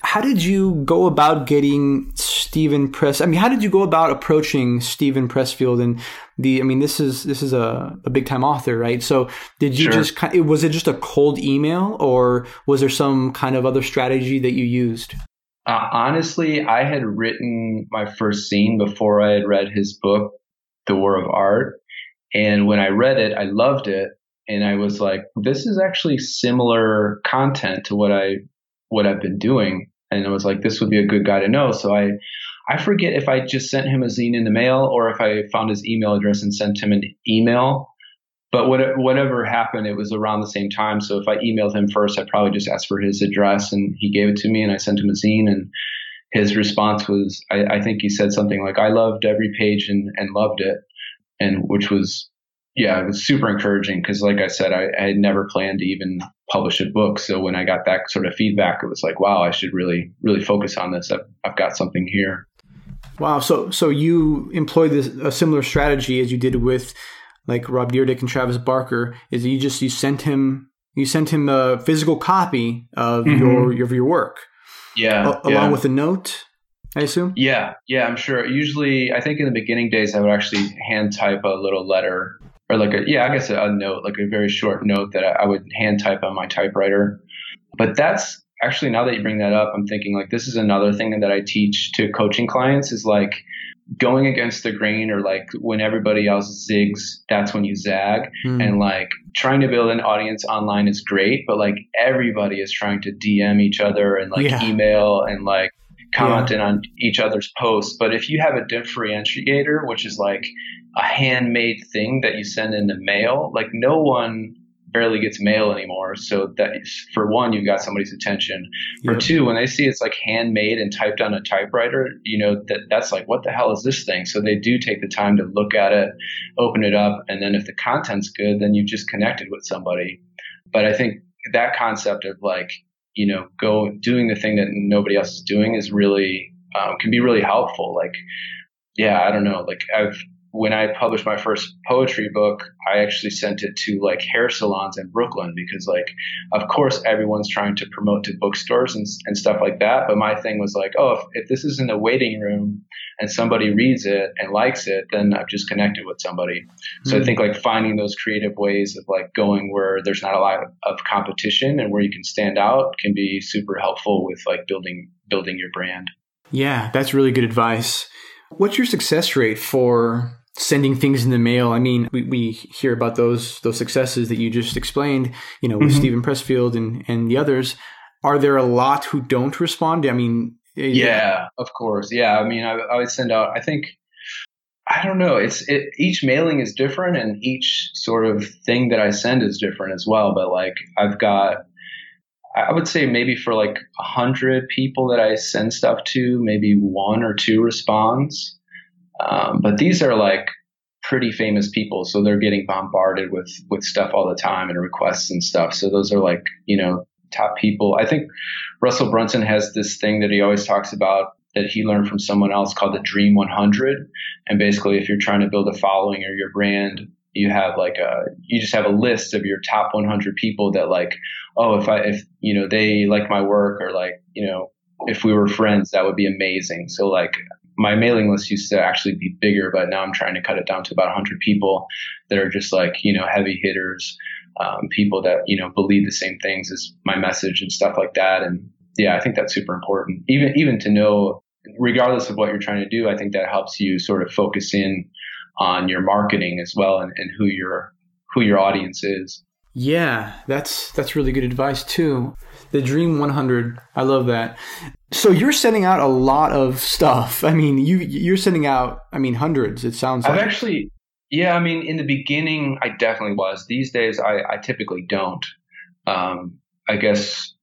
How did you go about getting Steven Press? I mean, how did you go about approaching Steven Pressfield and the? I mean, this is this is a, a big time author, right? So, did you Sure. just? Was it just a cold email, or was there some kind of other strategy that you used? Uh, honestly, I had written my first zine before I had read his book, The War of Art. And when I read it, I loved it. And I was like, this is actually similar content to what I, what I've been doing. And I was like, this would be a good guy to know. So I, I forget if I just sent him a zine in the mail or if I found his email address and sent him an email. But what, whatever happened, it was around the same time. So if I emailed him first, I probably just asked for his address and he gave it to me and I sent him a zine and his response was, I, I think he said something like, I loved every page and, and loved it. And which was, yeah, it was super encouraging because like I said, I, I had never planned to even publish a book. So when I got that sort of feedback, it was like, wow, I should really, really focus on this. I've, I've got something here. Wow. So so you employed this a similar strategy as you did with like Rob Dyrdek and Travis Barker. Is you just you sent him you sent him a physical copy of Mhm. your of your work Yeah. a- along with a note. I assume. Yeah, yeah, I'm sure. Usually, I think in the beginning days, I would actually hand type a little letter or like a, yeah, I guess a, a note, like a very short note that I, I would hand type on my typewriter. But that's actually, now that you bring that up, I'm thinking like this is another thing that I teach to coaching clients is like going against the grain or like when everybody else zigs, that's when you zag. Hmm. And like trying to build an audience online is great, but like everybody is trying to DM each other and like Yeah. email and like commenting on each other's posts. But if you have a differentiator, which is like a handmade thing that you send in the mail, like no one barely gets mail anymore. So that for one, you've got somebody's attention. For Yep. two, when they see it's like handmade and typed on a typewriter, you know that that's like what the hell is this thing? So they do take the time to look at it, open it up, and then if the content's good, then you've just connected with somebody. But I think that concept of like you know go doing the thing that nobody else is doing is really um, can be really helpful. Like yeah, I don't know. Like I've when I published my first poetry book, I actually sent it to like hair salons in Brooklyn because like of course everyone's trying to promote to bookstores and, and stuff like that. But my thing was like, oh, if, if this is in the waiting room and somebody reads it and likes it, then I've just connected with somebody. So I Hmm. think like finding those creative ways of like going where there's not a lot of, of competition and where you can stand out can be super helpful with like building building your brand. Yeah, that's really good advice. What's your success rate for sending things in the mail? I mean, we, we hear about those those successes that you just explained, you know, with Mhm. Steven Pressfield and, and the others. Are there a lot who don't respond? I mean, eh, Yeah, of course. Yeah, I mean, I, I would send out. I think I don't know. It's it, each mailing is different, and each sort of thing that I send is different as well. But like, I've got, I would say maybe for like a hundred people that I send stuff to, maybe one or two responds. Um, but these are like pretty famous people, so they're getting bombarded with with stuff all the time and requests and stuff. So those are like you know top people. I think Russell Brunson has this thing that he always talks about that he learned from someone else called the Dream 100. And basically, if you're trying to build a following or your brand, you have like a you just have a list of your top 100 people that like, oh, if I if you know they like my work or like you know if we were friends, that would be amazing. So like my mailing list used to actually be bigger, but now I'm trying to cut it down to about 100 people that are just like you know heavy hitters, um, people that you know believe the same things as my message and stuff like that. And yeah, I think that's super important. Even even to know, regardless of what you're trying to do, I think that helps you sort of focus in on your marketing as well and, and who your who your audience is. Yeah, that's that's really good advice too. The Dream 100, I love that. So you're sending out a lot of stuff. I mean, you you're sending out, I mean, hundreds. It sounds I've like. actually, yeah, I mean, in the beginning, I definitely was. These days, I, I typically don't. Um, I guess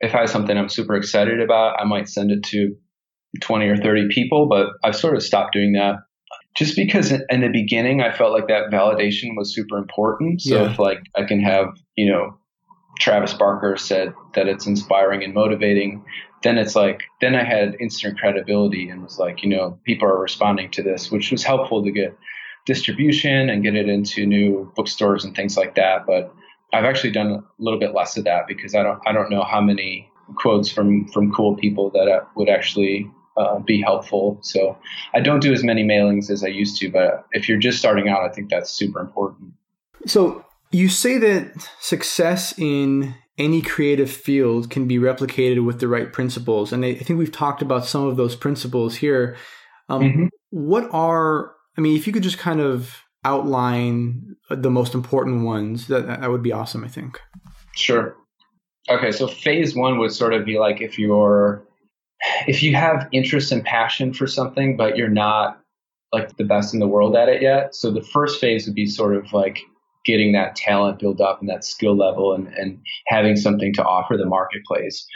if I have something I'm super excited about, I might send it to 20 or 30 people, but I've sort of stopped doing that just because in the beginning I felt like that validation was super important. So Yeah. if like I can have, you know, Travis Barker said that it's inspiring and motivating, then it's like then I had instant credibility and was like, you know, people are responding to this, which was helpful to get distribution and get it into new bookstores and things like that. But I've actually done a little bit less of that because I don't I don't know how many quotes from from cool people that uh, would actually uh, be helpful. So I don't do as many mailings as I used to, but if you're just starting out, I think that's super important. So you say that success in any creative field can be replicated with the right principles, and I think we've talked about some of those principles here. Um, Mhm. What are I mean, if you could just kind of outline the most important ones, that that would be awesome. I think. Sure. Okay, so phase one would sort of be like if you're if you have interest and passion for something, but you're not like the best in the world at it yet. So the first phase would be sort of like getting that talent built up and that skill level and, and having something to offer the marketplace.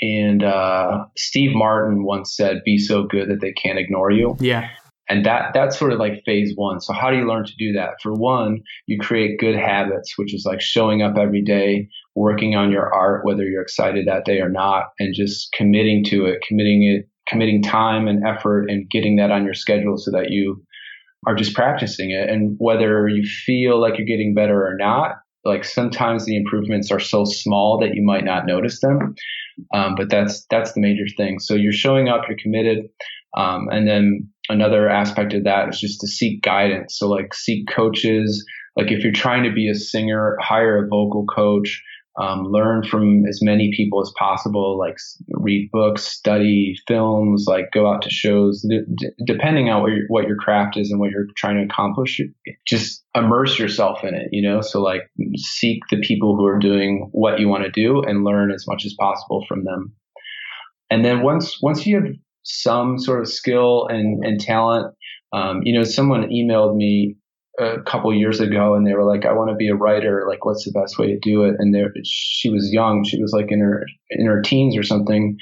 And uh, Steve Martin once said, "Be so good that they can't ignore you." Yeah. and that that's sort of like phase one so how do you learn to do that for one you create good habits which is like showing up every day working on your art whether you're excited that day or not and just committing to it committing it committing time and effort and getting that on your schedule so that you are just practicing it and whether you feel like you're getting better or not like sometimes the improvements are so small that you might not notice them um, but that's that's the major thing so you're showing up you're committed um, and then another aspect of that is just to seek guidance. So like seek coaches. Like if you're trying to be a singer, hire a vocal coach. Um, learn from as many people as possible. Like read books, study films, like go out to shows. D- depending on what your, what your craft is and what you're trying to accomplish, just immerse yourself in it. You know, so like seek the people who are doing what you want to do and learn as much as possible from them. And then once once you have some sort of skill and, and talent. Um, you know, someone emailed me a couple years ago and they were like, I want to be a writer. Like, what's the best way to do it? And there, she was young. She was like in her, in her teens or something.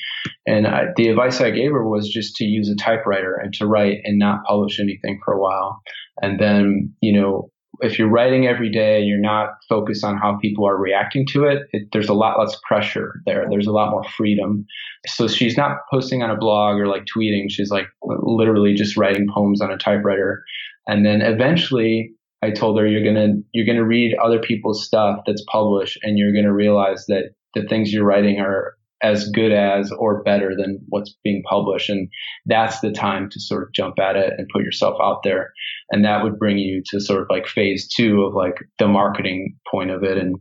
And I, the advice I gave her was just to use a typewriter and to write and not publish anything for a while. And then, you know, if you're writing every day, and you're not focused on how people are reacting to it, it. There's a lot less pressure there. There's a lot more freedom. So she's not posting on a blog or like tweeting. She's like literally just writing poems on a typewriter. And then eventually I told her, you're going to, you're going to read other people's stuff that's published and you're going to realize that the things you're writing are as good as or better than what's being published. And that's the time to sort of jump at it and put yourself out there. And that would bring you to sort of like phase two of like the marketing point of it and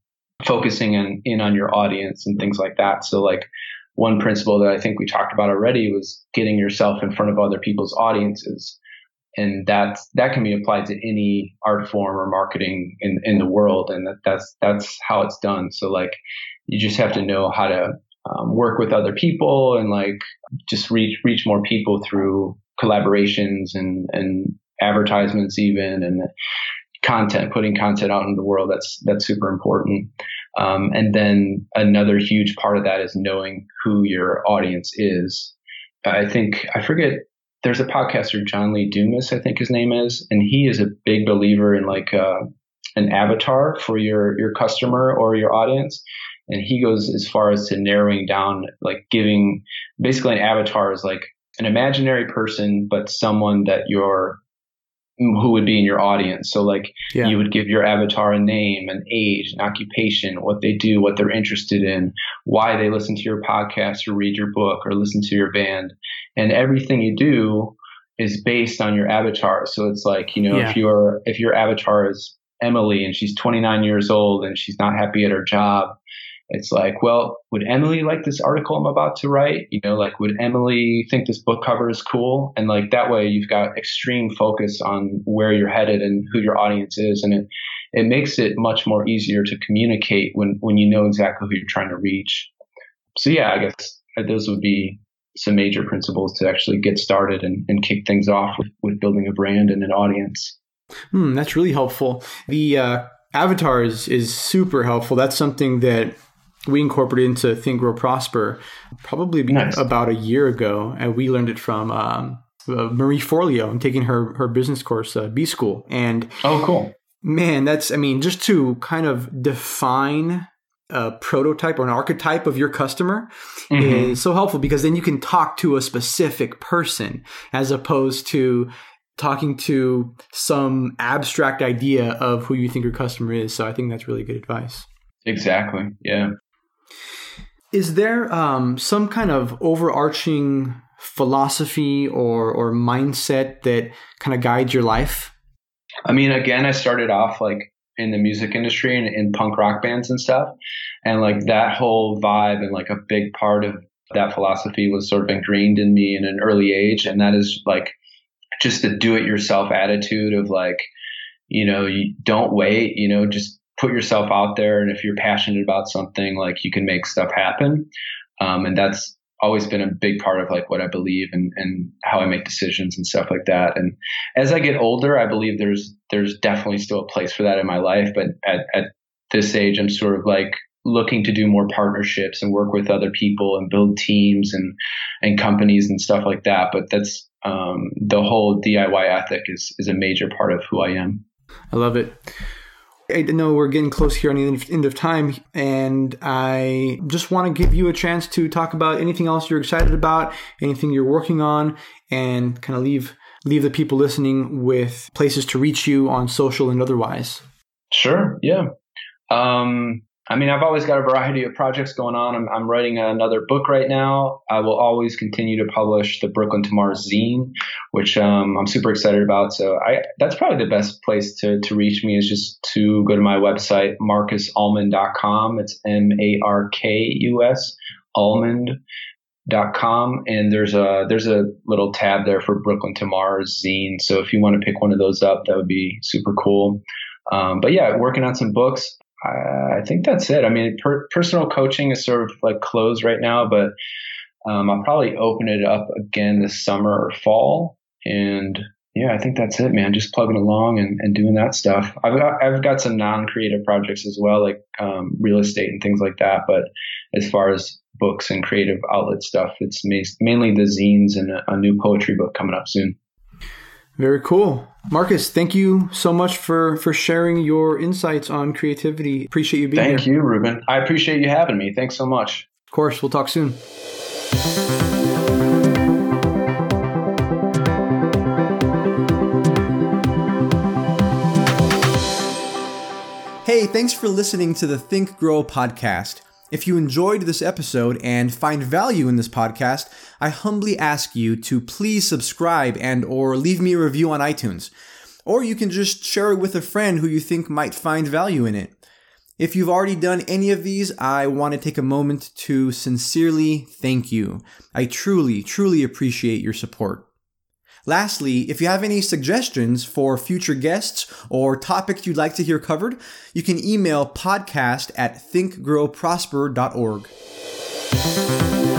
focusing in, in on your audience and things like that. So like one principle that I think we talked about already was getting yourself in front of other people's audiences. And that that can be applied to any art form or marketing in, in the world. And that, that's, that's how it's done. So like you just have to know how to um, work with other people and like just reach, reach more people through collaborations and, and advertisements even and content, putting content out in the world. That's, that's super important. Um, and then another huge part of that is knowing who your audience is. I think, I forget, there's a podcaster, John Lee Dumas, I think his name is, and he is a big believer in like uh, an avatar for your, your customer or your audience. And he goes as far as to narrowing down, like giving basically an avatar is like an imaginary person, but someone that you're who would be in your audience. So like Yeah. you would give your avatar a name, an age, an occupation, what they do, what they're interested in, why they listen to your podcast or read your book or listen to your band. And everything you do is based on your avatar. So it's like, you know, Yeah. if your if your avatar is Emily and she's 29 years old and she's not happy at her job, it's like, well, would Emily like this article I'm about to write? You know, like, would Emily think this book cover is cool? And like that way, you've got extreme focus on where you're headed and who your audience is, and it it makes it much more easier to communicate when when you know exactly who you're trying to reach. So yeah, I guess those would be some major principles to actually get started and, and kick things off with, with building a brand and an audience. Hmm, that's really helpful. The uh, avatar is, is super helpful. That's something that we incorporated into Think Grow Prosper probably Nice. about a year ago, and we learned it from um, uh, Marie Forleo. I'm taking her her business course, uh, B School, and Oh, cool. man, that's I mean, just to kind of define a prototype or an archetype of your customer Mhm. is so helpful because then you can talk to a specific person as opposed to talking to some abstract idea of who you think your customer is. So I think that's really good advice. Exactly. Yeah. Is there um, some kind of overarching philosophy or, or mindset that kind of guides your life? I mean, again, I started off like in the music industry and in punk rock bands and stuff. And like that whole vibe and like a big part of that philosophy was sort of ingrained in me in an early age. And that is like just the do it yourself attitude of like, you know, you don't wait, you know, just put yourself out there. And if you're passionate about something, like you can make stuff happen. Um, and that's always been a big part of like what I believe and, and how I make decisions and stuff like that. And as I get older, I believe there's, there's definitely still a place for that in my life. But at, at this age, I'm sort of like looking to do more partnerships and work with other people and build teams and, and companies and stuff like that. But that's, um, the whole DIY ethic is, is a major part of who I am. I love it. I know we're getting close here on the end- of time, and I just want to give you a chance to talk about anything else you're excited about, anything you're working on, and kind of leave leave the people listening with places to reach you on social and otherwise. Sure. Yeah. Um, I mean, I've always got a variety of projects going on. I'm, I'm writing another book right now. I will always continue to publish the Brooklyn Tomorrow zine, which um, I'm super excited about. So I, that's probably the best place to, to reach me is just to go to my website, markusalmond.com. It's M-A-R-K-U-S, almond.com. And there's a, there's a little tab there for Brooklyn Tomorrow's zine. So if you want to pick one of those up, that would be super cool. Um, but yeah, working on some books. I, think that's it. I mean, per, personal coaching is sort of like closed right now, but um, I'll probably open it up again this summer or fall. And yeah, I think that's it, man. Just plugging along and, and doing that stuff. I've got, I've got some non-creative projects as well, like um, real estate and things like that. But as far as books and creative outlet stuff, it's ma- mainly the zines and a, a new poetry book coming up soon. Very cool. Markus, thank you so much for for sharing your insights on creativity. Appreciate you being Thank here. Thank you, Ruben. I appreciate you having me. Thanks so much. Of course, we'll talk soon. Hey, thanks for listening to the Think Grow podcast. If you enjoyed this episode and find value in this podcast, I humbly ask you to please subscribe and or leave me a review on iTunes. Or you can just share it with a friend who you think might find value in it. If you've already done any of these, I want to take a moment to sincerely thank you. I truly, truly appreciate your support. Lastly, if you have any suggestions for future guests or topics you'd like to hear covered, you can email podcast at thinkgrowprosper.org.